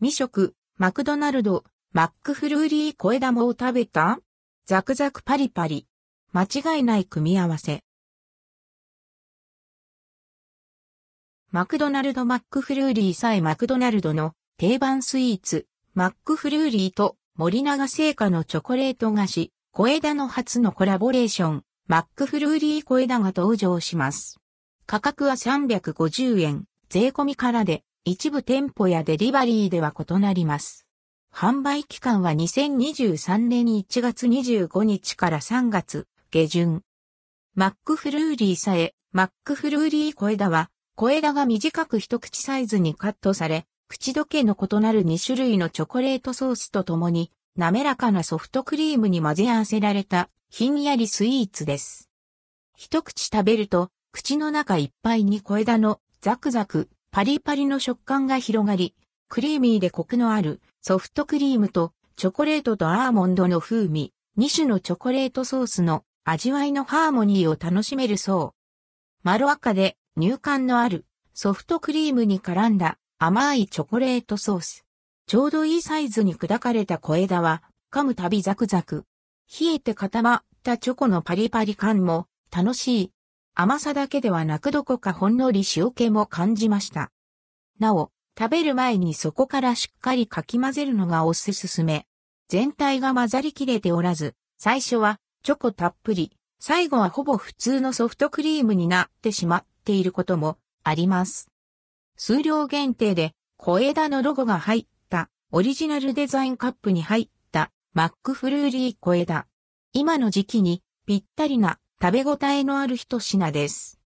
実食、マクドナルド、マックフルーリー小枝もう食べた？ザクザクパリパリ。間違いない組み合わせ。マクドナルドマックフルーリーさえマクドナルドの定番スイーツ、マックフルーリーと森永製菓のチョコレート菓子、小枝の初のコラボレーション、マックフルーリー小枝が登場します。価格は350円、税込みからで、一部店舗やデリバリーでは異なります。販売期間は2023年1月25日から3月下旬。マックフルーリーさえ、マックフルーリー小枝は、小枝が短く一口サイズにカットされ、口どけの異なる2種類のチョコレートソースとともに、滑らかなソフトクリームに混ぜ合わせられたひんやりスイーツです。一口食べると、口の中いっぱいに小枝のザクザク、パリパリの食感が広がり、クリーミーでコクのあるソフトクリームとチョコレートとアーモンドの風味、2種のチョコレートソースの味わいのハーモニーを楽しめるそう。まろ赤で乳感のあるソフトクリームに絡んだ甘いチョコレートソース。ちょうどいいサイズに砕かれた小枝は噛むたびザクザク。冷えて固まったチョコのパリパリ感も楽しい。甘さだけではなくどこかほんのり塩気も感じました。なお、食べる前にそこからしっかりかき混ぜるのがおすすめ。全体が混ざりきれておらず、最初はチョコたっぷり、最後はほぼ普通のソフトクリームになってしまっていることもあります。数量限定で小枝のロゴが入ったオリジナルデザインカップに入ったマックフルーリー小枝。今の時期にぴったりな食べ応えのある一品です。